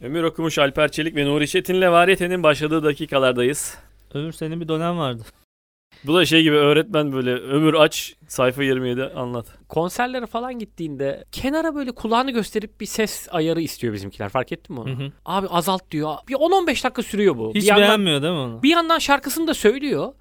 Ömür okumuş Alper Çelik ve Nuri Çetin'le Variyete'nin başladığı dakikalardayız. Ömür senin bir dönem vardı. Bu da şey gibi öğretmen böyle ömür aç sayfa 27 anlat. konserlere falan gittiğinde kenara böyle kulağını gösterip bir ses ayarı istiyor bizimkiler. Fark ettin mi onu? Hı hı. Abi azalt diyor. Bir 10-15 dakika sürüyor bu. Hiç bir yandan, beğenmiyor değil mi onu? bir yandan şarkısını da söylüyor.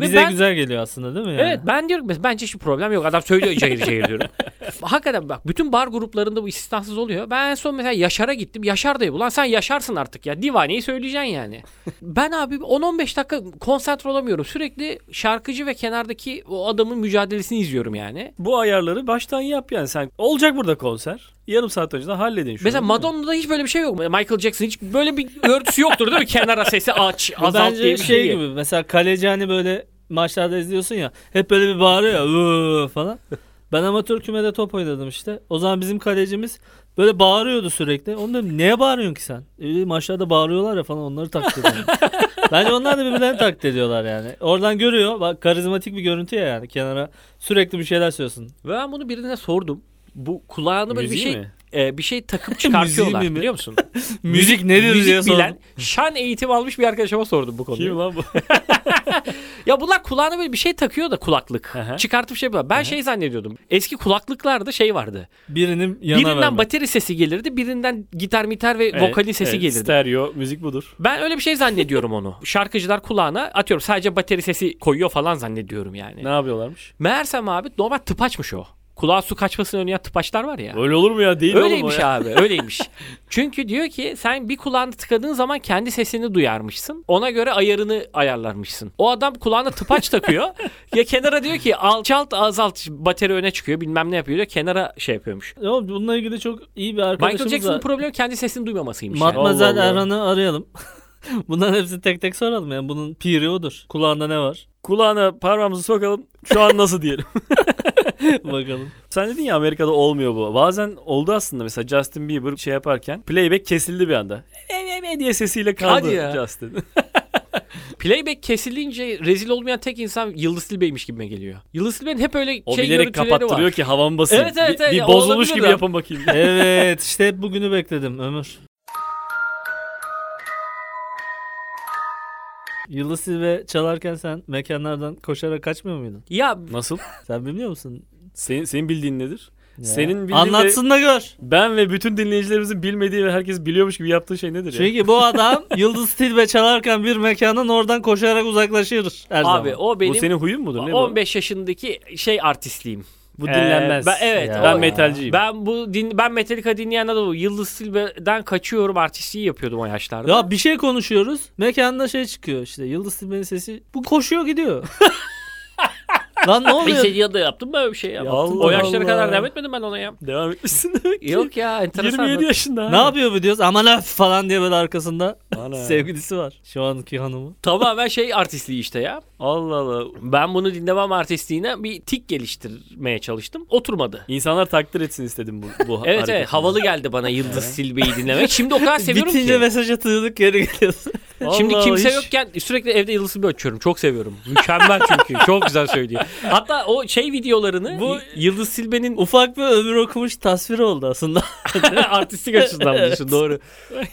Bize ben- güzel geliyor aslında değil mi yani? Evet ben diyorum bence hiçbir problem yok. Adam söylüyor cayır cayır diyorum. Hakikaten bak bütün bar gruplarında bu istisnasız oluyor. Ben en son mesela Yaşar'a gittim. Yaşar da ulan sen Yaşarsın artık ya. Divaneyi söyleyeceksin yani. ben abi 10-15 dakika konsantre olamıyorum. Sürekli şarkıcı ve kenardaki o adamın mücadelesini izliyorum yani. Bu ayarları baştan yap yani sen. Olacak burada konser. Yarım saat önceden halledin şunu. Mesela? Madonna'da hiç böyle bir şey yok. Michael Jackson hiç böyle bir örtüsü yoktur değil mi? Kenara sesi aç, azalt bence diye bir şey şey. gibi mesela kaleci hani böyle maçlarda izliyorsun ya hep böyle bir bağırıyor ya falan. Ben amatör kümede top oynadım işte. O zaman bizim kalecimiz böyle bağırıyordu sürekli. Onu dedim neye bağırıyorsun ki sen? E, maçlarda bağırıyorlar ya falan onları taklit ediyorum. Bence onlar da birbirlerini taklit ediyorlar yani. Oradan görüyor. Bak karizmatik bir görüntü ya yani kenara sürekli bir şeyler söylüyorsun. Ve ben bunu birine sordum. Bu kulağına böyle bir Müziği şey mi? E, bir şey takıp çıkartıyorlar mi? biliyor musun? Müzik nedir Müzik diye bilen, sordum. şan eğitimi almış bir arkadaşıma sordum bu konuyu. Kim lan bu? Ya bunlar kulağına böyle bir şey takıyor da kulaklık. Aha. Çıkartıp şey yapıyor. Ben şey zannediyordum. Eski kulaklıklarda şey vardı. Birinin yana birinden verme. bateri sesi gelirdi, birinden gitar mitar ve vokalin sesi evet, gelirdi. Stereo müzik budur. Ben öyle bir şey zannediyorum onu. Şarkıcılar kulağına atıyorum sadece bateri sesi koyuyor falan zannediyorum yani. Ne yapıyorlarmış? Meğersem abi normal tıpaçmış o. Kulağa su kaçmasını önleyen tıpaçlar var ya. Öyle olur mu ya? Değil Öyleymiş ya. abi öyleymiş. Çünkü diyor ki sen bir kulağını tıkadığın zaman kendi sesini duyarmışsın. Ona göre ayarını ayarlarmışsın. O adam kulağına tıpaç takıyor. ya kenara diyor ki alçalt azalt bateri öne çıkıyor bilmem ne yapıyor diyor. Kenara şey yapıyormuş. Ya bununla ilgili çok iyi bir Michael arkadaşımız Jackson'ın var. problemi kendi sesini duymamasıymış. yani. Matmazel Allah. Erhan'ı arayalım. Bunların hepsini tek tek soralım yani bunun piri odur. Kulağında ne var? Kulağına parmağımızı sokalım. Şu an nasıl diyelim. Bakalım. Sen dedin ya Amerika'da olmuyor bu. Bazen oldu aslında mesela Justin Bieber şey yaparken playback kesildi bir anda. E, e, e diye sesiyle kaldı Hadi ya. Justin. Playback kesilince rezil olmayan tek insan Yıldız Tilbe'ymiş gibime geliyor. Yıldız Tilbe'nin hep öyle o şey bilerek görüntüleri kapattırıyor var. ki havan basayım. Evet, evet, bir, evet. bir bozulmuş olabilir gibi de. yapın bakayım. evet işte hep bugünü bekledim Ömür. Yıldız Silve çalarken sen mekanlardan koşarak kaçmıyor muydun? Ya Nasıl? Sen bilmiyor musun? Senin, senin bildiğin nedir? Ya. Senin bildiğin Anlatsın da gör. Ben ve bütün dinleyicilerimizin bilmediği ve herkes biliyormuş gibi yaptığı şey nedir ya? Çünkü bu adam Yıldız Tilbe çalarken bir mekanın oradan koşarak uzaklaşır her abi zaman. o benim Bu senin huyun mudur? Ne bu? 15 yaşındaki şey artistliğim. Bu Ee, dinlenmez. ben- evet, Ya. Ben metalciyim. Ben bu din, ben Metallica dinleyen adamım. Yıldız Silbe'den kaçıyorum artistliği yapıyordum o yaşlarda. Ya bir şey konuşuyoruz. Mekanda şey çıkıyor işte. Yıldız Tilbe'nin sesi. Bu koşuyor gidiyor. Lan ne oluyor? Lisede da yaptım böyle bir şey ya. Allah o yaşlara Allah. kadar devam etmedim ben ona ya. Devam etmişsin demek ki. Yok ya enteresan. 27 yaşında. Ne yapıyor bu diyoruz? Aman öf falan diye böyle arkasında sevgilisi var. Şu anki hanımı. Tamamen şey artistliği işte ya. Allah Allah. Ben bunu dinlemem artistliğine bir tik geliştirmeye çalıştım. Oturmadı. İnsanlar takdir etsin istedim bu, bu Evet evet havalı geldi bana Yıldız Silbe'yi dinlemek. Şimdi o kadar seviyorum Bitince ki. mesaj atıyorduk geri geliyorsun. Şimdi Allah kimse hiç- yokken sürekli evde Yıldız Silbe açıyorum. Çok seviyorum. Mükemmel çünkü. Çok güzel söylüyor. Hatta o şey videolarını Bu- Yıldız Silbe'nin Ufak bir ömür okumuş tasviri oldu aslında. artistik açısından diyorsun doğru.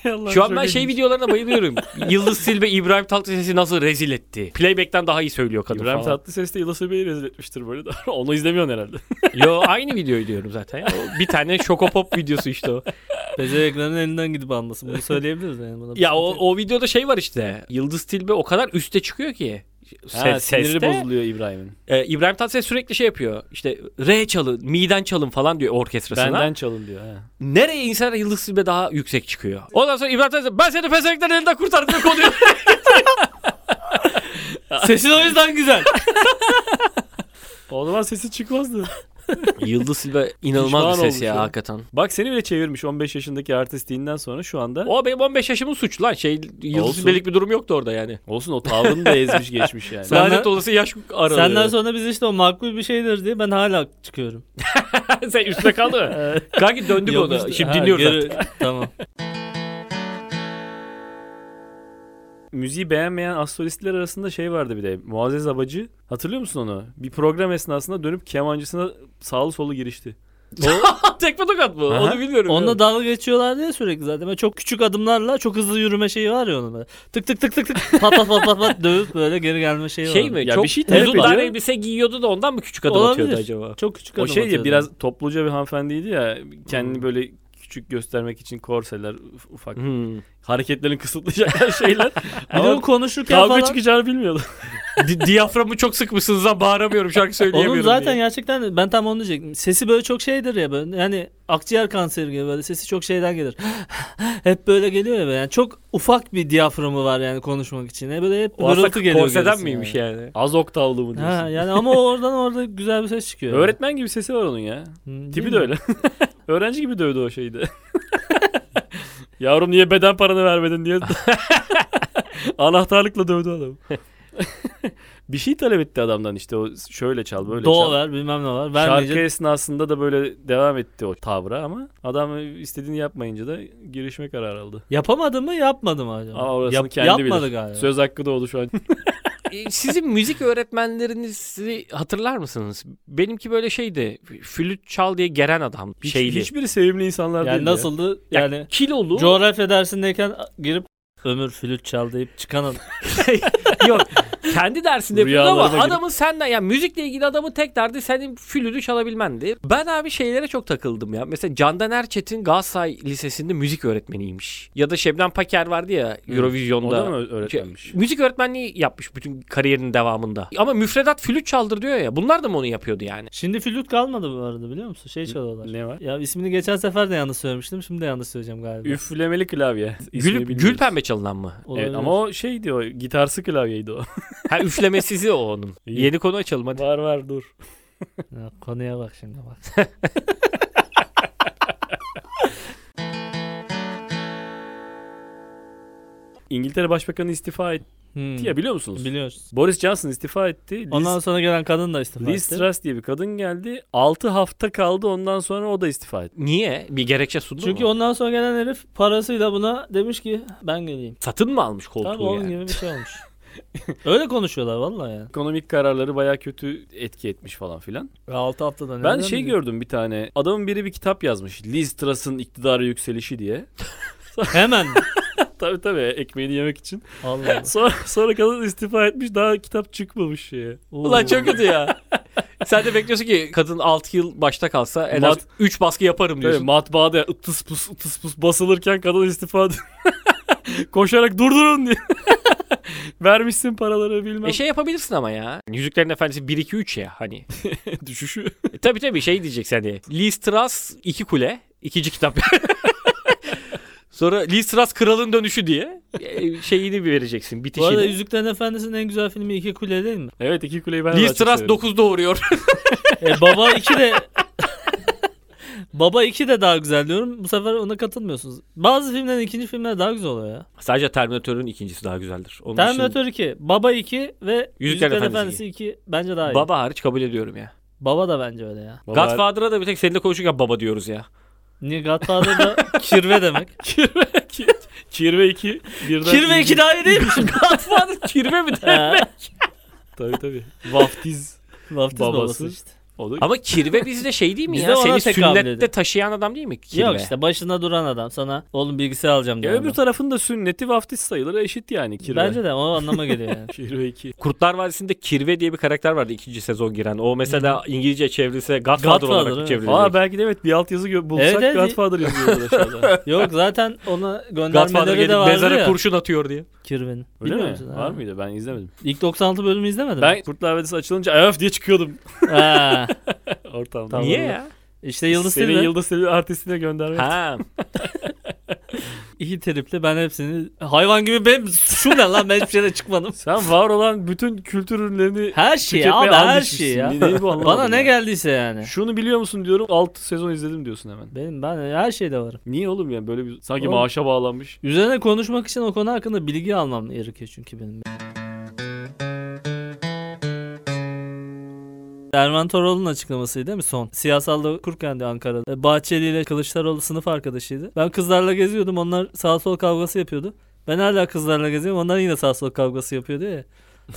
Allah Şu an ben şey videolarına bayılıyorum. Yıldız Silbe İbrahim Tatlıses'i nasıl rezil etti. Playback'ten daha iyi söylüyor kadın İbrahim falan. Tatlıses de Yıldız Tilbe'yi rezil etmiştir böyle. Onu izlemiyorsun herhalde. Yo aynı videoyu diyorum zaten ya. O bir tane Şokopop videosu işte o. Bezeyeklerin elinden gidip almasın. Bunu söyleyebiliriz yani. Buna bir Ya o, o videoda şey var işte. Yıldız Tilbe o kadar üste çıkıyor ki. Ha, Se- siniri seste. bozuluyor İbrahim'in. Ee, İbrahim Tatlıses sürekli şey yapıyor. İşte re çalın, mi'den çalın falan diyor orkestrasına. Benden çalın diyor. Ha. Nereye insan Yıldız Tilbe daha yüksek çıkıyor. Ondan sonra İbrahim Tatlıses ben seni pezevenklerin elinden kurtardım diye konuyor. Sesin o yüzden güzel. O zaman sesi çıkmazdı. Yıldız Tilbe inanılmaz Pişman bir ses olmuş ya ya. hakikaten. Bak seni bile çevirmiş 15 yaşındaki artistliğinden sonra şu anda. O benim 15 yaşımın suçu lan. Şey Yıldız Olsun. Tilbe'lik bir durum yoktu orada yani. Olsun o tavrını da ezmiş geçmiş yani. Sen- Lanet olası yaş aralığı. Senden sonra biz işte o makbul bir şeydir diye ben hala çıkıyorum. Sen üstüne kaldı mı? Kanki döndük Yok ona. işte- Şimdi Ha, dinliyoruz geri- artık. Tamam. Müziği beğenmeyen astrolistler arasında şey vardı bir de. Muazzez Abacı. Hatırlıyor musun onu? Bir program esnasında dönüp kemancısına sağlı solu girişti. Tekme tokat mı? Aha. Onu bilmiyorum. Onunla dalga geçiyorlar diye sürekli zaten. Böyle çok küçük adımlarla çok hızlı yürüme şeyi var ya onun böyle. Tık tık tık tık tık pat pat pat pat pat dövüp böyle geri gelme şeyi var. şey mi? Ya çok bir şey uzun dar elbise giyiyordu da ondan mı küçük adım Olabilir. atıyordu acaba? Çok küçük O adım şey ya biraz topluca bir hanımefendiydi ya. Kendini Hmm. böyle küçük göstermek için korseler, uf- ufak Hmm. Hareketlerini kısıtlayacak şeyler. Bir de o Ama konuşurken kavga falan. çıkacağını bilmiyordu. Di- diyaframı çok sıkmışsınız lan bağıramıyorum şarkı söyleyemiyorum Onun zaten diye. gerçekten ben tam onu diyecektim. Sesi böyle çok şeydir ya böyle. Yani akciğer kanseri gibi böyle sesi çok şeyden gelir. hep böyle geliyor ya böyle. Yani çok ufak bir diyaframı var yani konuşmak için. Yani böyle hep hırıltı geliyor. korseden miymiş yani? yani? Az oktavlı mı diyorsun? Ha, yani ama oradan orada güzel bir ses çıkıyor. Öğretmen gibi sesi var onun ya. Değil Tipi de öyle. Öğrenci gibi dövdü o şeydi. Yavrum niye beden paranı vermedin diye. Anahtarlıkla dövdü adam. bir şey talep etti adamdan işte o şöyle çal böyle Doğu çal. ver bilmem ne var. Şarkı Vermeyince esnasında da böyle devam etti o tavra ama adam istediğini yapmayınca da girişme kararı aldı. yapamadı mı yapmadı mı acaba? Ama orasını kendi yapmadı bilir. galiba. Söz hakkı doğdu şu an. E, Sizin müzik öğretmenlerinizi hatırlar mısınız? Benimki böyle şeydi. Flüt çal diye gelen adam Hiç, şeydi. hiçbiri sevimli insanlar yani değil. nasıldı? Ya, Yani kilolu. coğrafya dersindeyken girip ömür flüt çal deyip çıkan adam. Yok. Kendi dersinde yapıyordu ama Rüyalarına girip- adamın senden yani müzikle ilgili adamın tek derdi senin flütü çalabilmendi. Ben abi şeylere çok takıldım ya. Mesela Candan Erçetin Galatasaray Lisesi'nde müzik öğretmeniymiş. Ya da Şebnem Paker vardı ya Hı. Eurovision'da. O da mı öğretmenmiş? Müzik öğretmenliği yapmış bütün kariyerinin devamında. Ama müfredat flüt çaldır diyor ya. Bunlar da mı onu yapıyordu yani? Şimdi flüt kalmadı bu arada biliyor musun? Şey çalıyorlar. Ne var? Ya ismini geçen sefer de yanlış söylemiştim. Şimdi de yanlış söyleyeceğim galiba. Üflemeli klavye. İsmini Gül, bilmiyoruz. gül pembe çalınan mı? Olabilir. Evet, ama o şeydi o gitarsı klavyeydi o. Ha üflemesizi o onun. İyi. Yeni konu açalım hadi. var var dur. Ya, konuya bak şimdi bak. İngiltere Başbakanı istifa etti Hmm. ya biliyor musunuz? Biliyoruz. Boris Johnson istifa etti. Liz, Ondan sonra gelen kadın da istifa Liz etti. Truss diye bir kadın geldi. 6 hafta kaldı ondan sonra o da istifa etti. Niye? Bir gerekçe sundu Çünkü mu? ondan sonra gelen herif parasıyla buna demiş ki ben geleyim. Satın mı almış koltuğu Tabii onun yani? gibi bir şey olmuş. Öyle konuşuyorlar vallahi yani. Ekonomik kararları baya kötü etki etmiş falan filan. 6 haftada Ben şey biliyor? gördüm bir tane. Adamın biri bir kitap yazmış. Liz Truss'ın iktidara yükselişi diye. Hemen. tabii tabii ekmeğini yemek için. Allah Allah. Sonra, sonra kadın istifa etmiş daha kitap çıkmış şeye. Ulan çok kötü ya. Sen de bekliyorsun ki kadın 6 yıl başta kalsa en az Mat- 3 baskı yaparım Tabii diyorsun. matbaada ıtıs pus ıtıs pus basılırken kadın istifa koşarak durdurun diye. Vermişsin paraları bilmem. E şey yapabilirsin ama ya. Yüzüklerin Efendisi 1 2 3 ya hani. Düşüşü. E, tabii tabii şey diyeceksin hani. Liz Truss 2 kule. ikinci kitap. Sonra Truss kralın dönüşü diye e, şeyini bir vereceksin Bu bitişini. arada Yüzüklerin Efendisi'nin en güzel filmi İki Kule değil mi? Evet iki kuleyi ben Truss söyledim. 9 doğuruyor. E, Baba 2 de Baba 2 de daha güzel diyorum. Bu sefer ona katılmıyorsunuz. Bazı filmlerin ikinci filmler daha güzel oluyor ya. Sadece Terminator'un ikincisi daha güzeldir. Onun Terminator 2, Baba 2 ve Yüzüklerin Efendisi Efendisi 2 bence daha iyi. Baba hariç kabul ediyorum ya. Baba da bence öyle ya. Baba- Godfather'a da bir tek seninle konuşurken baba diyoruz ya. Niye Godfather'da kirve demek. Kirve, ki- kirve 2 birden. kirve 2 daha iyi değil mi? Godfather kirve mi de? Ha, Tabii tabii. Vaftiz. Vaftiz Babası. babası işte. O da Ama kirve bizde şey değil mi Bizde ya? Seni sünnette taşıyan adam değil mi kirve? Yok işte başında duran adam sana oğlum bilgisayar alacağım ya diyor. öbür tarafın da sünneti vaftiz sayılır eşit yani kirve. Bence de o anlama geliyor yani. Kirve 2. Kurtlar Vadisi'nde kirve diye bir karakter vardı ikinci sezon giren. O mesela İngilizce çevrilse Godfather, Godfather, olarak evet. çevrilecek. Aa belki de evet bir alt yazı gö- bulsak Evet, evet. Godfather yazıyordur aşağıda. Yok zaten ona Godfather göndermeleri gelip de vardı mezara ya. kurşun atıyor diye. Kirve'nin. Öyle Bilmiyor mi? musun? Var Ha. mıydı? Ben izlemedim. İlk 96 bölümü izlemedin Ben? Kurtlar Vadisi açılınca öf diye çıkıyordum Ha. ortamda. Niye ya? İşte Yıldız Senin Tilbe. Yıldız Tilbe artistine göndermek. Ha. İki tripli ben hepsini hayvan gibi ben şu ne lan ben hiçbir şeyden çıkmadım. Sen var olan bütün kültür ürünlerini Her şey abi her şey ya. Ne- neyi bu Bana ne ya. geldiyse yani. şunu biliyor musun diyorum 6 sezon izledim diyorsun hemen. Benim ben her şeyde varım. Niye oğlum ya böyle bir sanki Oğlum. maaşa bağlanmış. Üzerine konuşmak için o konu hakkında bilgi almam gerekiyor çünkü benim. Erman Toroğlu'nun açıklamasıydı değil mi son? Siyasalda okurken de Ankara'da. E, Bahçeli ile Kılıçdaroğlu sınıf arkadaşıydı. Ben kızlarla geziyordum. Onlar sağ sol kavgası yapıyordu. Ben hala kızlarla geziyorum. Onlar yine sağ sol kavgası yapıyor diyor ya.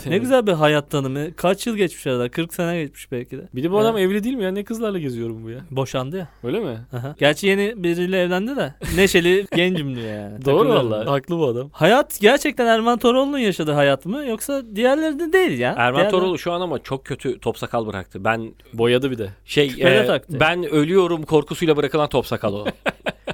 Ne güzel bir hayat tanımı. Kaç yıl geçmiş arada? 40 sene geçmiş belki de. Bir de bu adam evli değil mi ya? Ne kızlarla geziyorum bu ya? Boşandı ya. Öyle mi? Aha. Gerçi yeni biriyle evlendi de. Neşeli gencim diyor yani. Doğru valla. Haklı bu adam. Hayat gerçekten Erman Toroğlu'nun yaşadığı hayat mı? Yoksa diğerleri de değil ya. Erman Diğerleri- Toroğlu şu an ama çok kötü top sakal bıraktı. Ben Boyadı bir de. şey e, taktı. ben ölüyorum korkusuyla bırakılan top sakal o.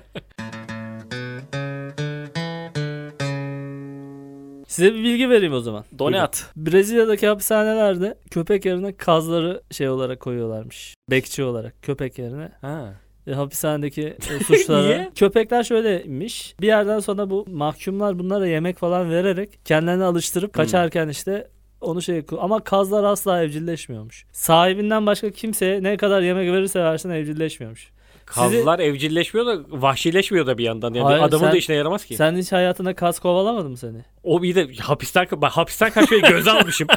Size bir bilgi vereyim o zaman. Donat. Brezilya'daki hapishanelerde köpek yerine kazları şey olarak koyuyorlarmış. Bekçi olarak köpek yerine. Ha. E, hapishanedeki e, suçlara. Niye? Köpekler şöyleymiş. Bir yerden sonra bu mahkumlar bunlara yemek falan vererek kendilerini alıştırıp kaçarken işte onu şey ama kazlar asla evcilleşmiyormuş. Sahibinden başka kimseye ne kadar yemek verirse versin evcilleşmiyormuş. Kazlar evcilleşmiyor da vahşileşmiyor da bir yandan. Yani Hayır, adamın sen- da işine yaramaz ki. Sen hiç hayatında kaz kovalamadı mı seni? O bir de hapisten ben hapisten kaçmayı göze almışım.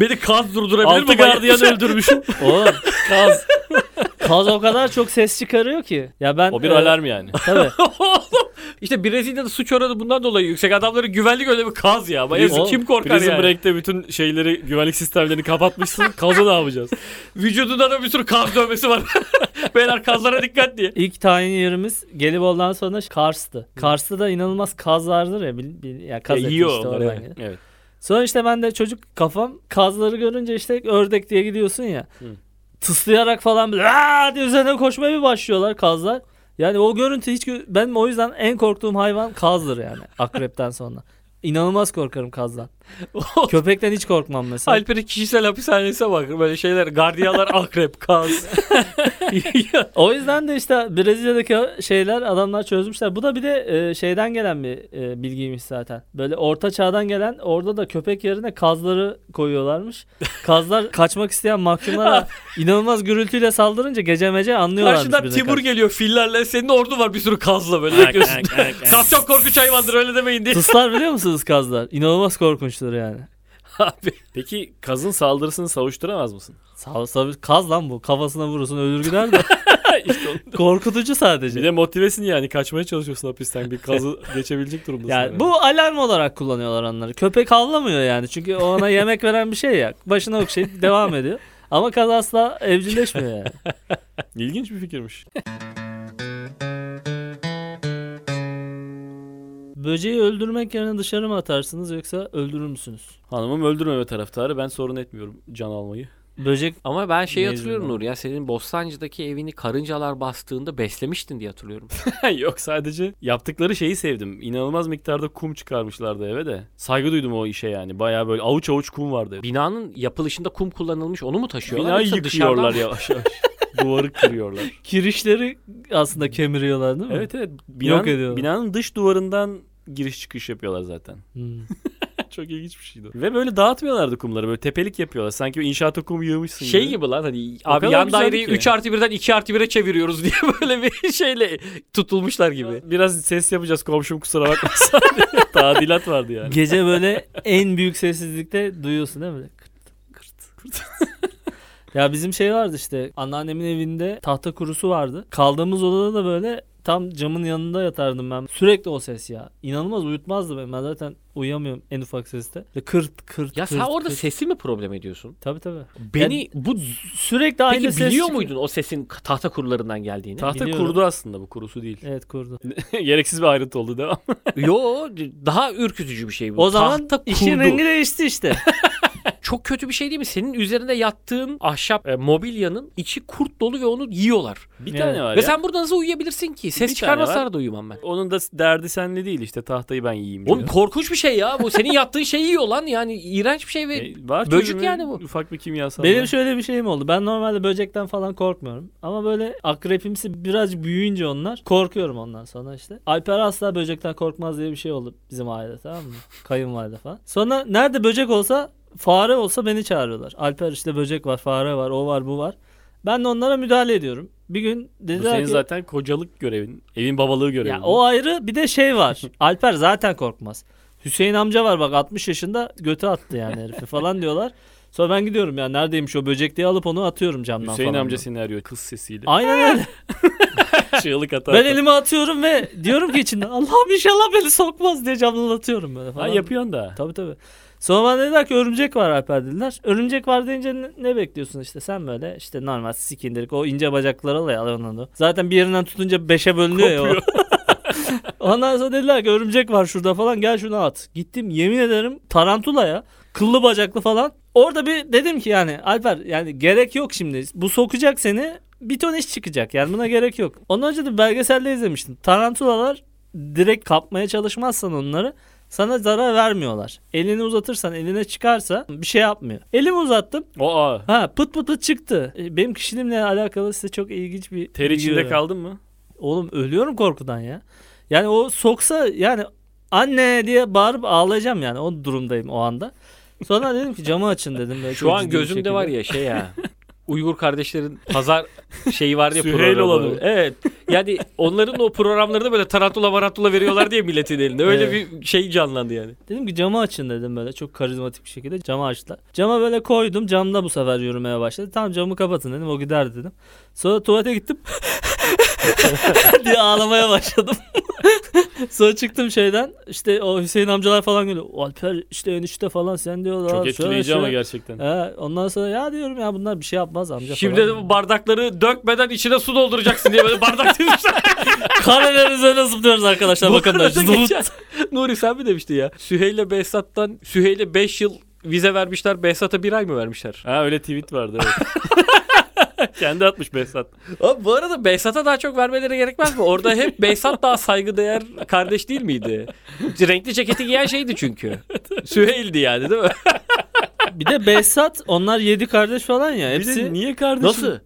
Beni kaz durdurabilir Altı mi? gardiyan öldürmüşüm. Oğlum kaz. Kaz o kadar çok ses çıkarıyor ki. Ya ben O bir e, alarm yani. Tabii. İşte Brezilya'da suç oranı bundan dolayı yüksek. Adamların güvenlik önlemi kaz ya. Bayezid, Oğlum, kim korkar Prison yani? Break'te bütün şeyleri, güvenlik sistemlerini kapatmışsın. Kazı ne yapacağız? Vücudunda da bir sürü kaz dövmesi var. Beyler kazlara dikkat diye. İlk tayin yerimiz Gelibolu'dan sonra Kars'tı. Kars'ta da inanılmaz kaz vardır ya. Bil, bil, ya kaz Ya eti işte oradan evet. Evet. Sonra işte ben de çocuk kafam kazları görünce işte ördek diye gidiyorsun ya. Hı. Tıslayarak falan "Aa!" diye üzerine koşmaya bir başlıyorlar kazlar. Yani o görüntü hiç benim o yüzden en korktuğum hayvan kazdır yani akrepten sonra. İnanılmaz korkarım kazdan. Köpekten hiç korkmam mesela. Alper'in kişisel hapishanesine bak. Böyle şeyler. Gardiyalar akrep, kaz. O yüzden de işte Brezilya'daki şeyler adamlar çözmüşler. Bu da bir de e, şeyden gelen bir e, bilgiymiş zaten. Böyle orta çağdan gelen orada da köpek yerine kazları koyuyorlarmış. Kazlar kaçmak isteyen mahkumlara inanılmaz gürültüyle saldırınca gece mece anlıyorlarmış. Karşıdan Timur karşı. geliyor fillerle. Senin ordu var bir sürü kazla böyle. çok korkunç hayvandır öyle demeyin diye. Tıslar biliyor musunuz kazlar? İnanılmaz korkunçtur yani. Abi. Peki kazın saldırısını savuşturamaz mısın? Sağ, sağ, kaz lan bu. Kafasına vurursun ölür gider de. işte onu- Korkutucu sadece. Bir de motivesin yani kaçmaya çalışıyorsun hapisten bir kazı geçebilecek durumdasın. Yani bu alarm olarak kullanıyorlar onları. Köpek havlamıyor yani. Çünkü ona yemek veren bir şey ya. Başına okşayıp devam ediyor. Ama kaz asla evcilleşmiyor yani. İlginç bir fikirmiş. Böceği öldürmek yerine dışarı mı atarsınız yoksa öldürür müsünüz? Hanımım öldürmeme taraftarı. Ben sorun etmiyorum can almayı. Böcek Ama ben şey Mezun hatırlıyorum. Nur ya senin Bostancı'daki evini karıncalar bastığında beslemiştin diye hatırlıyorum. Yok sadece yaptıkları şeyi sevdim. İnanılmaz miktarda kum çıkarmışlardı eve de. Saygı duydum o işe yani. Bayağı böyle avuç avuç kum vardı. Binanın yapılışında kum kullanılmış onu mu taşıyorlar? Binayı yoksa yıkıyorlar dışarıdan- yavaş yavaş. Duvarı kırıyorlar. kirişleri aslında kemiriyorlar değil mi? Evet evet. Binanın, ediyorlar. binanın dış duvarından giriş çıkış yapıyorlar zaten. Hmm. Çok ilginç bir şeydi. Ve böyle dağıtmıyorlardı kumları. Böyle tepelik yapıyorlar. Sanki bir inşaata kum yığmışsın Şey gibi. gibi lan hani O abi yan daireyi ki. 3 artı 1'den 2 artı 1'e çeviriyoruz diye böyle bir şeyle tutulmuşlar gibi. Biraz ses yapacağız komşum kusura bakmasın. Tadilat vardı yani. Gece böyle en büyük sessizlikte duyuyorsun değil mi? Kırt kırt. ya bizim şey vardı işte anneannemin evinde tahta kurusu vardı. Kaldığımız odada da böyle tam camın yanında yatardım ben. Sürekli o ses ya. İnanılmaz uyutmazdı beni. Ben zaten uyuyamıyorum en ufak seste. Ve kırt kırt Ya sen kırt, orada kırt. sesi mi problem ediyorsun? Tabii tabii. Beni bu Sürekli aynı peki ses biliyor çıkıyor. muydun o sesin tahta kurularından geldiğini? Tahta Biliyorum. kurdu aslında bu kurusu değil. Evet kurdu. Gereksiz bir ayrıntı oldu devam. Yo daha ürkütücü bir şey bu. O zaman tahta işin kurdu. rengi değişti işte. Çok kötü bir şey değil mi? Senin üzerinde yattığın ahşap e, mobilyanın içi kurt dolu ve onu yiyorlar. Bir Evet. tane var Ve ya. sen burada nasıl uyuyabilirsin ki? Bir Ses tane çıkarmasalar var. da uyumam ben. Onun da derdi senle değil işte tahtayı ben yiyeyim diyor. Oğlum korkunç bir şey ya. Bu senin yattığın şeyi yiyor lan. Yani iğrenç bir şey ve E, var böcek çözümü, yani bu. Ufak bir kimyasal. Benim var. şöyle bir şeyim oldu. Ben normalde böcekten falan korkmuyorum. Ama böyle akrepimsi biraz büyüyünce onlar korkuyorum ondan sonra işte. Alper asla böcekten korkmaz diye bir şey oldu bizim ailede tamam mı? Kayınvalide falan. Sonra nerede böcek olsa fare olsa beni çağırıyorlar. Alper işte böcek var, fare var, o var, bu var. Ben de onlara müdahale ediyorum. Bir gün Bu dediler senin ki zaten kocalık görevin. Evin babalığı görevin. ya o ayrı bir de şey var. Alper zaten korkmaz. Hüseyin amca var bak 60 yaşında götü attı yani herifi falan diyorlar. Sonra ben gidiyorum ya neredeymiş o böcek diye alıp onu atıyorum camdan Hüseyin falan. amca seni arıyor kız sesiyle. Aynen öyle. Çığlık ata. Ben elimi atıyorum ve diyorum ki içinden Allah'ım inşallah beni sokmaz diye camdan atıyorum böyle Ha falan. yapıyorsun da. Tabii tabii. Sonra bana dediler ki örümcek var Alper dediler. Örümcek var deyince ne, ne bekliyorsun işte sen böyle işte normal sikindirik o ince bacakları al ya onu. Zaten bir yerinden tutunca beşe bölünüyor ya o. Ondan sonra dediler ki örümcek var şurada falan gel şunu at. Gittim yemin ederim tarantula ya. Kıllı bacaklı falan. Orada bir dedim ki yani Alper yani gerek yok şimdi. Bu sokacak seni bir ton iş çıkacak yani buna gerek yok. Ondan önce de belgeselde izlemiştim. Tarantulalar direkt kapmaya çalışmazsan onları sana zarar vermiyorlar. Elini uzatırsan eline çıkarsa bir şey yapmıyor. Elimi uzattım. O a. Ha pıt pıt pıt çıktı. E, Benim kişiliğimle alakalı size çok ilginç bir Ter bilgi içinde veriyorum. kaldın mı? Oğlum ölüyorum korkudan ya. Yani o soksa yani anne diye bağırıp ağlayacağım yani o durumdayım o anda. Sonra dedim ki camı açın dedim. Böyle Şu çok an ciddi bir gözümde şekilde. var ya şey ya. Uygur kardeşlerin pazar şeyi var ya Süheyl programı. olanı. Evet. Yani onların o programlarında böyle tarantula marantula veriyorlar diye milletin elinde. Öyle Evet. bir şey canlandı yani. Dedim ki camı açın dedim böyle çok karizmatik bir şekilde camı açtılar. Cama böyle koydum camda bu sefer yürümeye başladı. Tamam camı kapatın dedim o gider dedim. Sonra tuvalete gittim. diye ağlamaya başladım. Sonra çıktım şeyden işte o Hüseyin amcalar falan geliyor. Alper işte enişte falan sen diyorlar. Çok şöyle etkileyici şöyle. ama gerçekten. He, ondan sonra ya diyorum ya bunlar bir şey yapmaz amca Şimdi falan. bu bardakları dökmeden içine su dolduracaksın diye böyle bardak dizmişler. Kareler üzerine zıplıyoruz arkadaşlar bakın da. Nuri sen mi demişti ya? Süheyl'le Behzat'tan Süheyl'e 5 yıl vize vermişler. Behzat'a 1 ay mı vermişler? Ha öyle tweet vardı evet. Kendi atmış Behzat. Abi bu arada Behzat'a daha çok vermeleri gerekmez mi? Orada hep Behzat daha saygıdeğer kardeş değil miydi? Renkli ceketi giyen şeydi çünkü. Süheyl'di yani değil mi? Bir de Behzat onlar yedi kardeş falan ya. Bir Hepsi de niye kardeşim? Nasıl?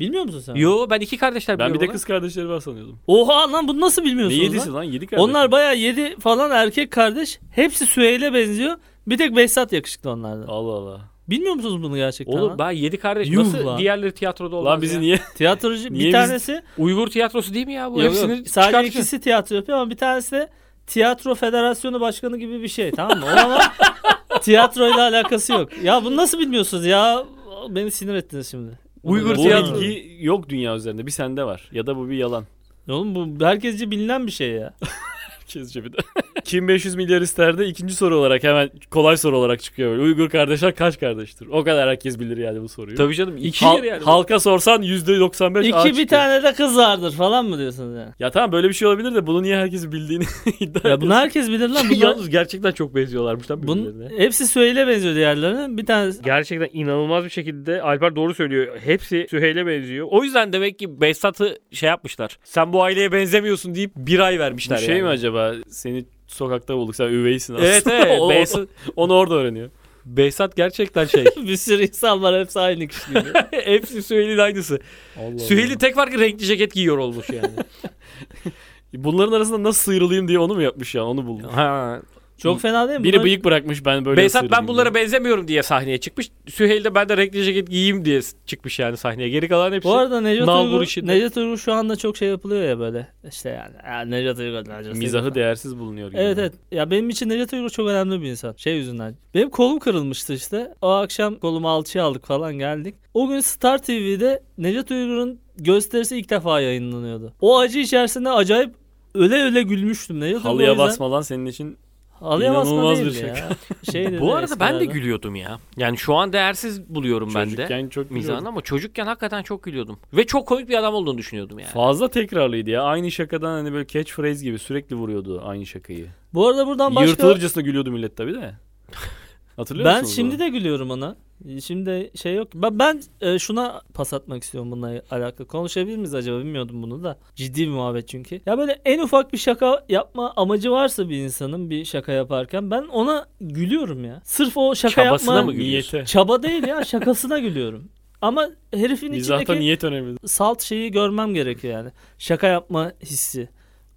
bilmiyor musun sen? Yo ben iki kardeşler Ben bir biliyorum de kız kardeşleri var sanıyordum. Oha lan bunu nasıl Ne bilmiyorsunuz yedisi lan? lan? Yedi kardeş. Onlar baya yedi falan erkek kardeş. Hepsi Süheyl'e benziyor. Bir tek Behzat yakışıklı onlardan. Allah Allah. Bilmiyor musunuz bunu gerçekten? Oğlum lan? ben yedi kardeş Yuh nasıl lan. diğerleri tiyatroda olmaz Lan bizi ya? niye? Tiyatrocu Niye bir biz- tanesi Uygur tiyatrosu değil mi ya bu? Yok, Hepsini yok. sadece ikisi tiyatro yapıyor ama bir tanesi de tiyatro federasyonu başkanı gibi bir şey tamam mı? O ama tiyatroyla alakası yok. Ya bunu nasıl bilmiyorsunuz ya? Beni sinir ettiniz şimdi. Uygur Bu tiyatro. bilgi yok dünya üzerinde. Bir sende var. Ya da bu bir yalan. Oğlum bu herkesce bilinen bir şey ya. Herkesce bir de. Kim 500 milyar isterde ikinci soru olarak hemen kolay soru olarak çıkıyor. Böyle. Uygur kardeşler kaç kardeştir? O kadar herkes bilir yani bu soruyu. Tabii canım iki Hal- yani. halka sorsan %95 İki A bir çıkıyor. tane de kız vardır falan mı diyorsunuz yani? Ya tamam böyle bir şey olabilir de bunu niye herkes bildiğini iddia Ya bunu herkes bilir lan. Bunlar, Yalnız gerçekten çok benziyorlarmış lan bunun, birbirlerine. hepsi Süheyl'e benziyor diğerlerine. Bir tanesi Gerçekten inanılmaz bir şekilde Alper doğru söylüyor. Hepsi Süheyl'e benziyor. O yüzden demek ki Behzat'ı şey yapmışlar. Sen bu aileye benzemiyorsun deyip bir ay Bu vermişler şey yani. mi acaba? Seni sokakta bulduk. Sen üveysin aslında. Evet evet. O- Behzat, onu orada öğreniyor. Behzat gerçekten şey. bir sürü insan var hepsi aynı kişi. Hepsi Süheyl'in aynısı. Allah Süheyl'in tek farkı renkli ceket giyiyor olmuş yani. Bunların arasında nasıl sıyrılayım diye onu mu yapmış ya? Onu buldum. ha. Çok fena değil mi? Biri Bunlar- bıyık bırakmış ben böyle sıyrılayım ben bunlara diye. benzemiyorum diye sahneye çıkmış. Süheyl de ben de renkli ceket giyeyim diye çıkmış yani sahneye. Geri kalan hepsi. Bu arada Necdet Uygur. Necdet Uygur şu anda çok şey yapılıyor ya böyle. İşte yani. Ya Necdet Uygur. Necdet Uygur Mizahı falan. değersiz bulunuyor gibi. Evet evet. Ya benim için Necdet Uygur çok önemli bir insan. Şey yüzünden. Benim kolum kırılmıştı işte. O akşam kolumu alçıya aldık falan geldik. O gün Star TV'de Necdet Uygur'un gösterisi ilk defa yayınlanıyordu. O acı içerisinde acayip öyle öyle gülmüştüm. Necdet Uygur o Halıya yüzden- basma lan senin için. Basma İnanılmaz bir ya. şaka. Şeydi Bu arada ben de gülüyordum ya. Yani şu an değersiz buluyorum ben de. Çocukken çok Mizahını gülüyordum. ama çocukken hakikaten çok gülüyordum. Ve çok komik bir adam olduğunu düşünüyordum yani. Fazla tekrarlıydı ya. Aynı şakadan hani böyle catchphrase gibi sürekli vuruyordu aynı şakayı. Bu arada buradan başka... Yırtılırcasına gülüyordu millet tabii de. Hatırlıyor Ben musunuz şimdi onu? de gülüyorum ona. Şimdi şey yok. Ben, ben e, şuna pas atmak istiyorum bununla alakalı. Konuşabilir miyiz acaba bilmiyordum bunu da. Ciddi bir muhabbet çünkü. Ya böyle en ufak bir şaka yapma amacı varsa bir insanın bir şaka yaparken ben ona gülüyorum ya. Sırf o şaka Çabasına yapma mı gülüyorsun? Niyete. çaba değil ya şakasına gülüyorum. Ama herifin Mizahta içindeki niyet önemli. salt şeyi görmem gerekiyor yani. Şaka yapma hissi.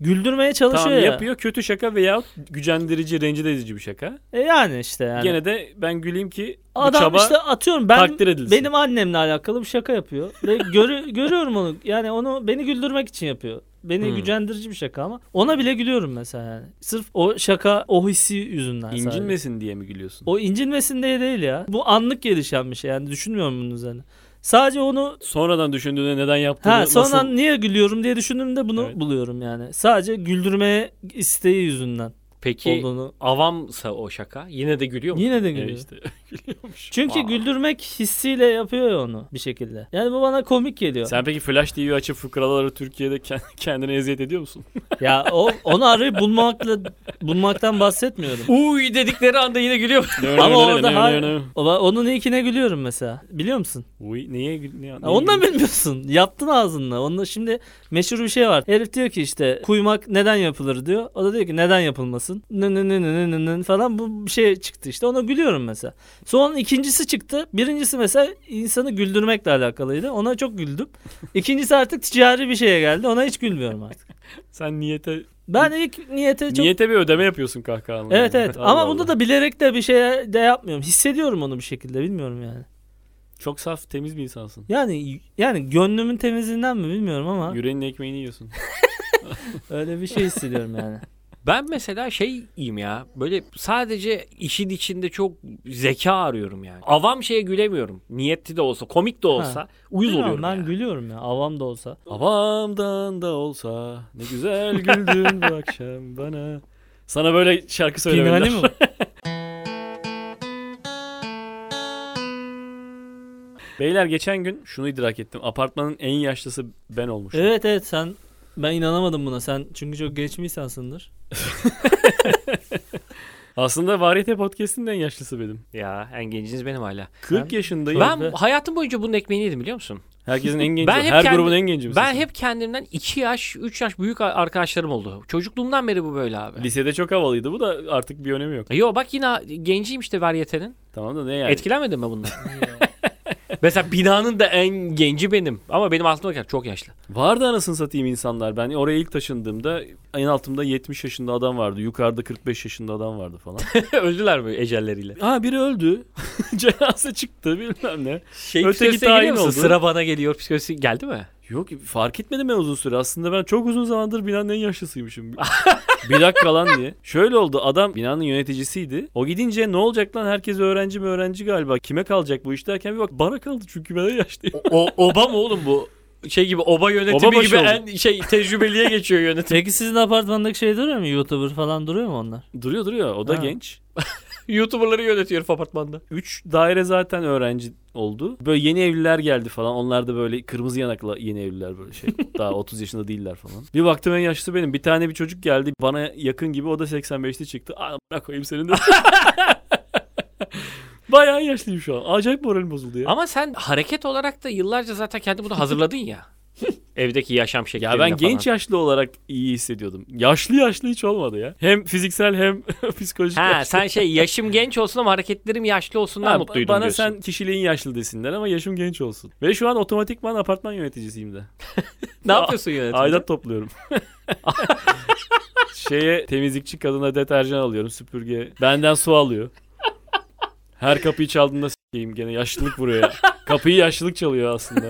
Güldürmeye çalışıyor Tamam ya. yapıyor kötü şaka veyahut gücendirici, rencide edici bir şaka. E yani işte yani. Gene de ben güleyim ki bu Adam çaba işte atıyorum ben takdir edilsin. benim annemle alakalı bir şaka yapıyor ve görü- görüyorum onu. Yani onu beni güldürmek için yapıyor. Beni Hmm. gücendirici bir şaka ama ona bile gülüyorum mesela yani. Sırf o şaka o hissi yüzünden sadece. incinmesin diye mi gülüyorsun? O incinmesin diye değil ya. Bu anlık gelişen bir şey yani düşünmüyorum bunun üzerine. Sadece onu Sonradan düşündüğünde neden yaptığını ha sonra nasıl... niye gülüyorum diye düşündüğümde bunu Evet. buluyorum yani. Sadece güldürmeye isteği yüzünden Peki olduğunu. avamsa o şaka yine de gülüyor mu? Yine de E gülüyor. işte gülüyormuş. Çünkü Aa. güldürmek hissiyle yapıyor ya onu bir şekilde. Yani bu bana komik geliyor. Sen peki Flash TV açıp fıkraları Türkiye'de kend- kendine eziyet ediyor musun? Ya o onu arayıp bulmakla bulmaktan bahsetmiyorum. Uy dedikleri anda yine gülüyor. Ama orada hayır. Onun ilkine gülüyorum mesela. Biliyor musun? Uy niye niye, niye ondan bilmiyorsun. Yaptın ağzınla. Onda şimdi meşhur bir şey var. Herif diyor ki işte kuymak neden yapılır diyor. O da diyor ki neden yapılmasın? Nı nı nı nı nı nı nı falan bu bir şey çıktı işte. Ona gülüyorum mesela. Sonra ikincisi çıktı. Birincisi mesela insanı güldürmekle alakalıydı. Ona çok güldüm. İkincisi artık ticari bir şeye geldi. Ona hiç gülmüyorum artık. Sen niyete Ben ilk niyete çok niyete bir ödeme yapıyorsun kahkahanla. Evet yani. evet Allah ama Allah. bunda da bilerek de bir şey de yapmıyorum. Hissediyorum onu bir şekilde bilmiyorum yani. çok saf temiz bir insansın. Yani yani gönlümün temizliğinden mi bilmiyorum ama Yüreğinin ekmeğini yiyorsun. öyle bir şey hissediyorum yani. Ben mesela şeyim ya böyle sadece işin içinde çok zeka arıyorum yani. Avam şeye gülemiyorum. Niyetli de olsa komik de olsa uyuz Bilmiyorum, oluyorum ben ya. gülüyorum ya avam da olsa. Avamdan da olsa ne güzel güldün bu akşam bana. Sana böyle şarkı söylemeliler. Pinhani mi? Beyler geçen gün şunu idrak ettim. Apartmanın en yaşlısı ben olmuşum. evet evet sen ben inanamadım buna. Sen çünkü çok genç bir insansındır. Aslında Variyete Podcast'in en yaşlısı benim. Ya en genciniz benim hala. 40 Ben- yaşındayım. Ben Be. hayatım boyunca bunun ekmeğini yedim biliyor musun? Herkesin en genci. Ben hep Her kendi- grubun en genci misin Ben sen? hep kendimden 2 yaş 3 yaş büyük arkadaşlarım oldu. Çocukluğumdan beri bu böyle abi. Lisede çok havalıydı bu da artık bir önemi yok. Yo bak yine genciyim işte varyetenin. Tamam da ne yani? Etkilenmedin mi bundan? Mesela binanın da en genci benim. Ama benim altımda çok yaşlı. Vardı anasını satayım insanlar. Ben oraya ilk taşındığımda en altımda 70 yaşında adam vardı. Yukarıda 45 yaşında adam vardı falan. Öldüler mi ecelleriyle? ha biri öldü. Cenaze çıktı bilmem ne. Şey Öteki tayin oldu. Sıra bana geliyor psikolojisi geldi mi? Yok fark etmedim ben uzun süre. Aslında ben çok uzun zamandır binanın en yaşlısıymışım. bir dakika lan diye. Şöyle oldu adam binanın yöneticisiydi. O gidince ne olacak lan herkes öğrenci mi öğrenci galiba. Kime kalacak bu iş derken bir bak bana kaldı çünkü ben en yaşlıyım. O, oba mı oğlum bu? Şey gibi oba yönetimi Oba gibi oldu. en şey tecrübeliye geçiyor yönetim. Peki sizin apartmandaki şey duruyor mu? YouTuber falan duruyor mu onlar? duruyor duruyor o da Ha. genç. YouTuber'ları yönetiyor herif apartmanda. 3 daire zaten öğrenci oldu. Böyle yeni evliler geldi falan. Onlar da böyle kırmızı yanaklı yeni evliler böyle şey. Daha 30 yaşında değiller falan. Bir baktım en yaşlısı benim. Bir tane bir çocuk geldi bana yakın gibi o da 85'li çıktı. Aa koyayım senin de. Bayağı yaşlıyım şu an. Acayip moralim bozuldu ya. Ama sen hareket olarak da yıllarca zaten kendi bunu hazırladın ya. Evdeki yaşam şekli. ya ben genç yaşlı olarak iyi hissediyordum. Yaşlı yaşlı hiç olmadı ya. Hem fiziksel hem psikolojik Ha yaşlı. sen şey yaşım genç olsun ama hareketlerim yaşlı olsundan Ha, mutluydum Bana diyorsun. sen kişiliğin yaşlı desinler ama yaşım genç olsun. Ve şu an otomatikman apartman yöneticisiyim de. ne yapıyorsun yönetimde? Aidat topluyorum. Şeye temizlikçi kadına deterjan alıyorum süpürge. Benden su alıyor. Her kapıyı çaldığında s**eyim gene yaşlılık vuruyor ya. Kapıyı yaşlılık çalıyor aslında.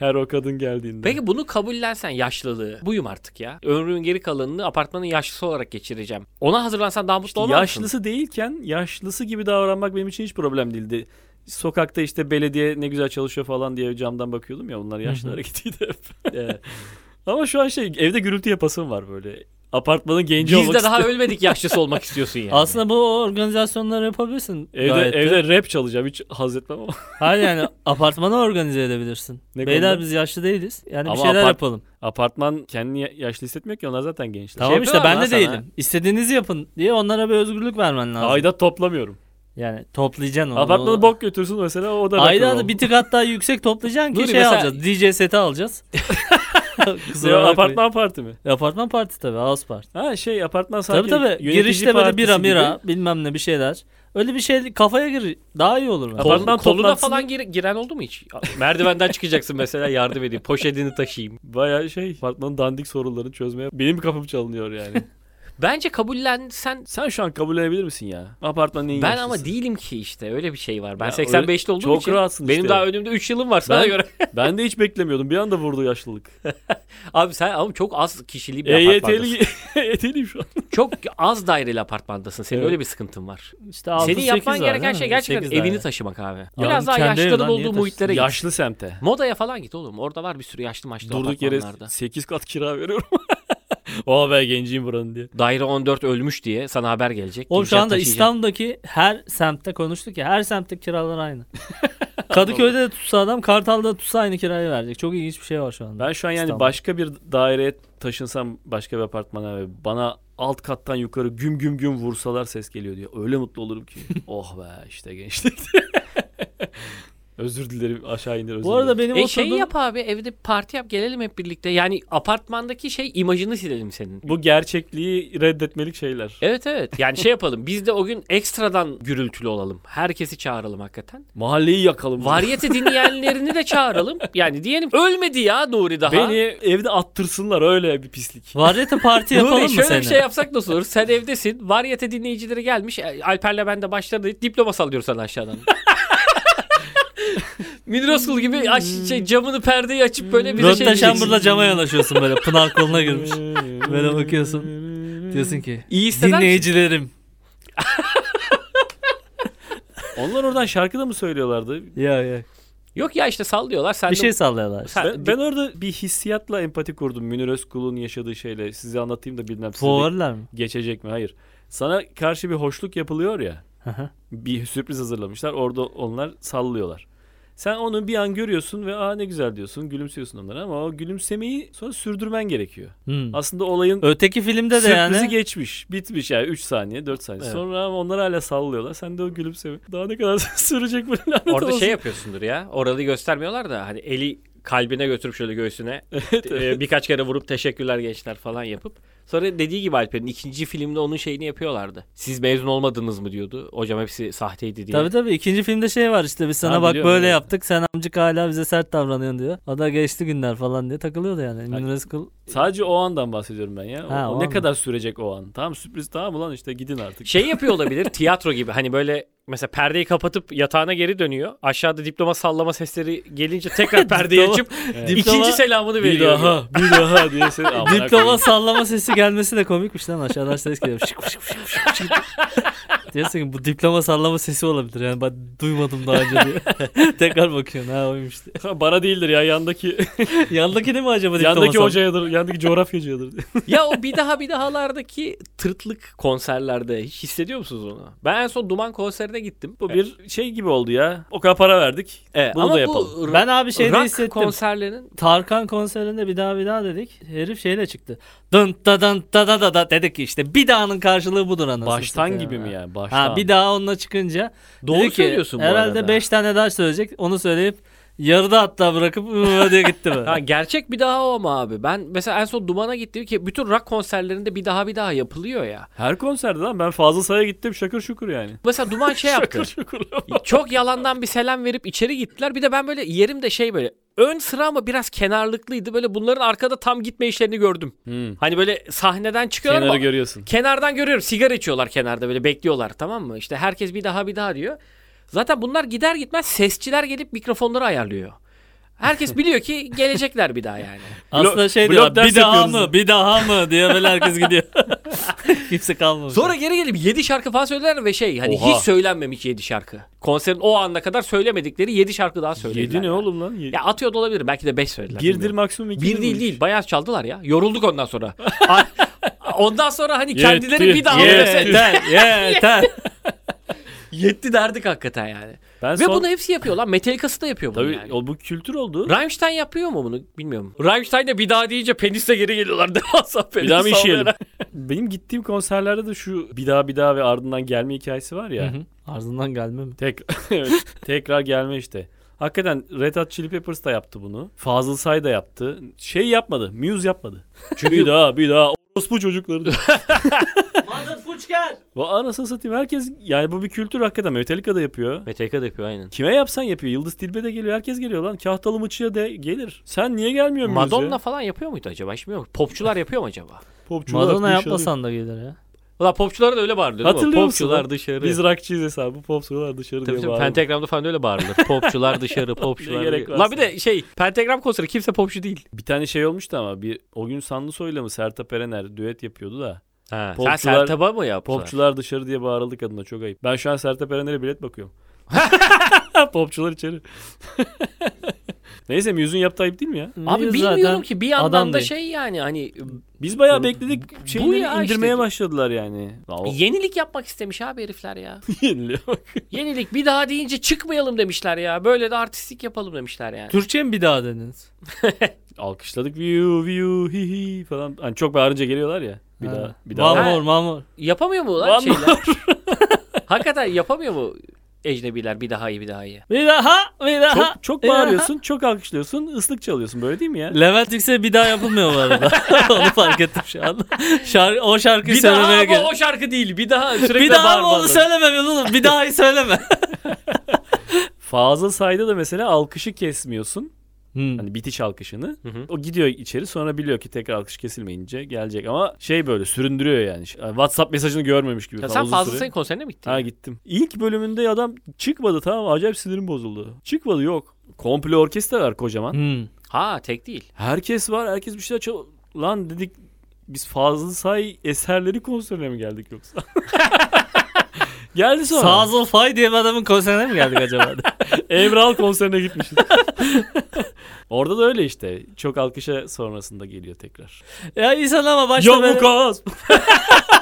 Her o kadın geldiğinde. Peki bunu kabullensen yaşlılığı. Buyum artık ya. Ömrümün geri kalanını apartmanın yaşlısı olarak geçireceğim. Ona hazırlansan daha mutlu İşte olmaz mısın? yaşlısı değilken yaşlısı gibi davranmak benim için hiç problem değildi. Sokakta işte belediye ne güzel çalışıyor falan diye camdan bakıyordum ya onlar yaşlı Hı hı. hareketiydi hep. Evet. Ama şu an şey evde gürültü yapasım var böyle. Apartmanın genci Biz olmak de daha istiyorum. ölmedik yaşlısı olmak istiyorsun yani. Aslında bu organizasyonları yapabilirsin. Evde, gayet de. evde rap çalacağım hiç haz etmem ama. Hayır yani apartmanı organize edebilirsin. Ne Beyler konuda? biz yaşlı değiliz. Yani Ama bir şeyler apart- yapalım. Apartman kendini ya- yaşlı hissetmiyor ki onlar zaten gençler. Tamam işte yapıyorlar ben de lan sana. değilim. İstediğinizi yapın diye onlara bir özgürlük vermen lazım. Aidat toplamıyorum. Yani toplayacaksın onu. Apartmanı bok götürsün mesela o da rock'n'roll. Aidatı bir tık hatta yüksek toplayacaksın ki Dur, şey mesela- alacağız. DJ seti alacağız. Kusura Ya, apartman parti mi? Apartman parti tabii. House party. Ha şey apartman Tabii sanki tabii. yönetici Girişte böyle bira gibi. mira bilmem ne bir şeyler. Öyle bir şey kafaya gir. Daha iyi olur. Kol- Apartman koluna toplantısında- falan gir- giren oldu mu hiç? Merdivenden çıkacaksın mesela yardım edeyim. Poşetini taşıyayım. Baya şey apartmanın dandik sorunlarını çözmeye benim kapım çalınıyor yani. Bence kabullensen Sen şu an kabul edebilir misin ya? Apartmanın en ben yaşlısı. ama değilim ki işte öyle bir şey var. Ben Ya 85'li olduğum çok için rahatsın benim işte. daha önümde 3 yılım var sana Ben- göre. Ben de hiç beklemiyordum. Bir anda vurdu yaşlılık. Abi sen ama çok az kişili bir apartmandasın. EYT'li EYT'liyim şu an. Çok az daireli apartmandasın. Senin Evet. öyle bir sıkıntın var. İşte altı, Senin yapman sekiz var, gereken değil şey mi? gerçekten Sekiz evini daire. taşımak abi. Biraz daha kendi yaşlıların niye olduğu muhitlere git. Yaşlı semte. Modaya falan git oğlum. Orada var bir sürü yaşlı maçlı Durduk yere apartmanlarda. 8 kat kira veriyorum. O be genciyim buranın diye. Daire 14 ölmüş diye sana haber gelecek. Oğlum şu anda. İstanbul'daki her semtte konuştuk ya her semtte kiralar aynı. Kadıköy'de de tutsa adam Kartal'da da tutsa aynı kirayı verecek. Çok ilginç bir şey var şu anda. Ben şu an yani İstanbul. başka bir daireye taşınsam başka bir apartmana ve bana alt kattan yukarı güm güm güm vursalar ses geliyor diye. Öyle mutlu olurum ki. oh be işte gençlik. özür dilerim aşağı indir özür Bu arada dilerim. benim E şey oturduğum... yap abi evde parti yap gelelim hep birlikte. Yani apartmandaki şey imajını silelim senin. Bu gerçekliği reddetmelik şeyler. Evet evet. Yani şey yapalım. Biz de o gün ekstradan gürültülü olalım. Herkesi çağıralım hakikaten. Mahalleyi yakalım. Variyete dinleyenlerini de çağıralım. Yani diyelim ölmedi ya Nuri daha. Beni evde attırsınlar öyle bir pislik. Varyete parti yapalım Nuri mı şöyle seni? bir şey yapsak nasıl olur? Sen evdesin. Variyete dinleyicileri gelmiş. E, Alper'le ben de başladı. Diploma sallıyor sana aşağıdan. Münir Özkul gibi aç, şey, camını perdeyi açıp böyle bir de şey Rötta diyeceksin. Chamber'la cama yanaşıyorsun böyle. Pınar koluna girmiş. Böyle bakıyorsun. Diyorsun ki İyi hisseder misin? dinleyicilerim. Onlar oradan şarkı da mı söylüyorlardı? Ya ya. Yok ya işte sallıyorlar. Sen Bir de- şey sallıyorlar. işte. Sen- Ben, ben orada bir hissiyatla empati kurdum. Münir Özkul'un yaşadığı şeyle. Size anlatayım da bilmem size de Favoriler mi? geçecek mi? Hayır. Sana karşı bir hoşluk yapılıyor ya. Hı hı. Bir sürpriz hazırlamışlar. Orada onlar sallıyorlar. Sen onu bir an görüyorsun ve aa ne güzel diyorsun. Gülümsüyorsun onlara ama o gülümsemeyi sonra sürdürmen gerekiyor. Hmm. Aslında olayın Öteki filmde de sürprizi yani geçmiş. Bitmiş yani 3 saniye 4 saniye. Evet. Sonra ama onlar hala sallıyorlar. Sen de o gülümseme. Daha ne kadar sürecek bu lanet Orada olsun. şey yapıyorsundur ya. Oralıyı göstermiyorlar da hani eli kalbine götürüp şöyle göğsüne e, birkaç kere vurup teşekkürler gençler falan yapıp sonra dediği gibi Alper'in ikinci filmde onun şeyini yapıyorlardı. Siz mezun olmadınız mı diyordu. Hocam hepsi sahteydi diye. Tabii tabii ikinci filmde şey var işte biz sana Ha, bak böyle evet. yaptık sen amcık hala bize sert davranıyorsun diyor. O da geçti günler falan diye takılıyordu yani. Özkul Sadece o andan bahsediyorum ben ya. O- Ha, o o ne andan. kadar sürecek o an? Tamam sürpriz tamam ulan işte gidin artık. Şey yapıyor olabilir tiyatro gibi hani böyle mesela perdeyi kapatıp yatağına geri dönüyor. Aşağıda diploma sallama sesleri gelince tekrar perdeyi açıp Evet. İkinci selamını bir veriyor. daha bir daha diye ses. Diploma sallama sesi gelmesi de komikmiş lan aşağıdan ses geliyor. Şık şık şık şık şık. Diyorsun ki bu diploma sallama sesi olabilir yani ben duymadım daha önce diyor. Tekrar bakıyorsun ha oymuş diye. Bana değildir ya yandaki Yandaki değil mi acaba diploma yandaki sallama? hocayadır, yandaki coğrafyacıyadır. ya o bir daha bir dahalardaki tırtlık konserlerde hiç hissediyor musunuz onu? Ben en son Duman konserine gittim. Bu bir şey gibi oldu ya. O kadar para verdik. Evet, Bunu ama da bu yapalım. Ben abi şeyde rock hissettim. konserlerin Tarkan konserinde bir daha bir daha dedik. Herif şeyle çıktı. Dın da dın da da da da dedik ki işte bir daha'nın karşılığı budur anasını Baştan gibi ya. mi yani? Baştan. Ha bir daha onunla çıkınca doğru dedi ki, söylüyorsun bu herhalde arada. 5 tane daha söyleyecek. Onu söyleyip yarıda hatta bırakıp "Iı" diye gitti böyle. Ha, gerçek bir daha o ama abi. Ben mesela en son Duman'a gittim ki bütün rock konserlerinde bir daha bir daha yapılıyor ya. Her konserde lan ben fazla saya gittim şakır şukur yani. Mesela Duman şey yaptı. şakır şukur. Çok yalandan bir selam verip içeri gittiler. Bir de ben böyle yerimde şey böyle ön sıra ama biraz kenarlıklıydı. Böyle bunların arkada tam gitme işlerini gördüm. Hmm. Hani böyle sahneden çıkıyorlar Kenarı ama görüyorsun. kenardan görüyorum. Sigara içiyorlar kenarda böyle bekliyorlar tamam mı? İşte herkes bir daha bir daha diyor. Zaten bunlar gider gitmez sesçiler gelip mikrofonları ayarlıyor. Herkes biliyor ki gelecekler bir daha yani. Aslında şey blok diyor ders bir daha mı bir daha mı diye böyle herkes gidiyor. Kimse kalmamış. Sonra geri gelip 7 şarkı falan söylediler ve şey hani Oha. hiç söylenmemiş 7 şarkı. Konserin o ana kadar söylemedikleri 7 şarkı daha söylediler. Yedi ne oğlum lan? Ya atıyor da olabilir. Belki de 5 söylediler. Birdir bilmiyorum. maksimum iki. Bir değil değil. Bayağı çaldılar ya. Yorulduk ondan sonra. Ondan sonra hani kendileri Yetti, bir daha yeter yeter. Yetti derdik hakikaten yani. Ben Ve son... bunu hepsi yapıyor lan. Metallica'sı da yapıyor bunu Tabii yani. o bu kültür oldu. Rammstein yapıyor mu bunu bilmiyorum. Rammstein de bir daha deyince penisle geri geliyorlar. Devasa penis Bir daha mı işeyelim? Benim gittiğim konserlerde de şu bir daha bir daha ve ardından gelme hikayesi var ya. Hı hı. Ardından gelme mi? Tek evet, tekrar gelme işte. Hakikaten Red Hot Chili Peppers da yaptı bunu. Fazıl Say da yaptı. Şey yapmadı. Muse yapmadı. Çünkü bir daha bir daha orospu çocukları. Motherfucker. Bu anasını satayım herkes yani bu bir kültür hakikaten Metallica da yapıyor. Metallica da yapıyor aynen. Kime yapsan yapıyor. Yıldız Tilbe de geliyor. Herkes geliyor lan. Kahtalı mıçıya de gelir. Sen niye gelmiyorsun Madonna Muse'ye? falan yapıyor muydu acaba? Hiç bilmiyorum. Popçular yapıyor mu acaba? Popçular Madonna dışarı. yapmasan da gelir ya. Ulan popçulara da öyle bağırılıyor değil mi? Musun Popçular lan? dışarı. Biz rockçıyız hesabı. Popçular dışarı Tabii diye tabii bağırıyor. Pentagram'da falan öyle bağırılır. Popçular dışarı, popçular. Gerek Lan varsa. bir de şey, Pentagram konseri kimse popçu değil. Bir tane şey olmuştu ama bir o gün Sanlısoy'la mı Sertab Erener düet yapıyordu da. Ha, sen Popçular- Sertab'a mı yaptılar? Popçular dışarı diye bağırıldı kadına çok ayıp. Ben şu an Sertab Erener'e bilet bakıyorum. Popçular içeri. Neyse Muse'un yaptığı ayıp değil mi ya? Abi Muse bilmiyorum zaten ki bir yandan adam da değil. şey yani hani Biz bayağı bekledik. Şeyleri ya indirmeye işte. başladılar yani. Yenilik yapmak istemiş abi herifler ya. yeniliyor yenilik bir daha deyince çıkmayalım demişler ya. Böyle de artistik yapalım demişler yani. Türkçe mi bir daha dediniz? Alkışladık view view hi hi falan. Hani çok bağırınca geliyorlar ya. Bir Ha. daha bir daha. Mamur mamur. Yapamıyor mu lan Lan şeyler? Hakikaten yapamıyor mu ecnebiler bir daha iyi bir daha iyi? Bir daha bir daha. Çok çok bağırıyorsun, çok alkışlıyorsun, ıslık çalıyorsun böyle değil mi ya? Levent Yüksel bir daha yapılmıyor bu arada. Onu fark ettim şu an. Şarkı, o şarkıyı Bir daha söylemeye ama gel. o şarkı değil. Bir daha sürekli Bir daha mı bağırmalı. onu söyleme oğlum. Bir daha iyi söyleme. Fazıl sayda da mesela alkışı kesmiyorsun. Hmm. Hani bitiş alkışını. Hı hı. O gidiyor içeri sonra biliyor ki tekrar alkış kesilmeyince gelecek ama şey böyle süründürüyor yani. WhatsApp mesajını görmemiş gibi Ya sen fazla sayın konserine mi gittin? Ha gittim. İlk bölümünde adam çıkmadı tamam acayip sinirim bozuldu. Çıkmadı yok. Komple orkestra var kocaman. Hmm. Ha tek değil. Herkes var herkes bir şeyler çal... Lan dedik biz Fazıl Say eserleri konserine mi geldik yoksa? Geldi sonra. Sazıl Fay diye bir adamın konserine mi geldik acaba? Emral konserine gitmişiz. Orada da öyle işte. Çok alkışa sonrasında geliyor tekrar. ya insan ama başta Yok böyle... bu kaz.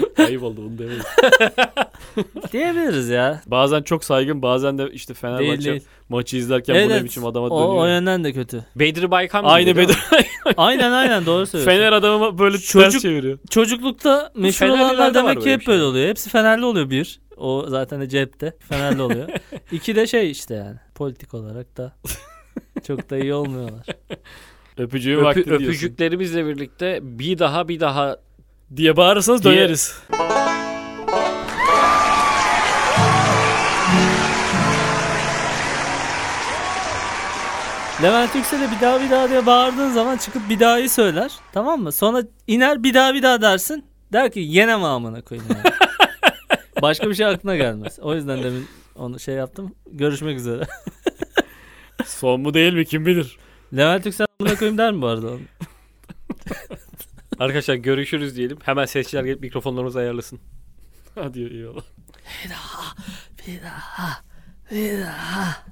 Ayıp oldu bunu demeyiz. Diyebiliriz ya. Bazen çok saygın bazen de işte Değil Fenerbahçe değil. maçı izlerken Evet, bu ne biçim adama O, o dönüyor. yönden de kötü. Bedri Baykan Aynı değil beden. Aynen aynen doğru söylüyorsun. Fener adamı böyle Çocuk- ters çeviriyor. Çocuklukta meşhur Fenerlilerde olanlar var demek böyle ki bir hep şey. böyle oluyor. Hepsi Fenerli oluyor bir. O zaten de cepte. Fenerli oluyor. İki de şey işte yani. Politik olarak da çok da iyi olmuyorlar. Öpücüğün Öpü- vakti diyorsun. öpücüklerimizle birlikte bir daha bir daha Diye bağırırsanız Diye- döneriz. Levent Yüksel'e bir daha bir daha diye bağırdığın zaman çıkıp bir dahahi söyler. Tamam mı? Sonra iner bir daha bir daha dersin. Der ki yine mi amına koyayım yani. Başka bir şey aklına gelmez. O yüzden demin onu şey yaptım. Görüşmek üzere. Son mu değil mi kim bilir. Levent Yüksel amına koyayım der mi bu arada? Arkadaşlar görüşürüz diyelim. Hemen sesçiler gelip mikrofonlarımızı ayarlasın. Hadi eyvallah. Bir daha. Bir daha.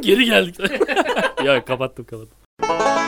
Geri geldik. ya kapattım kapattım.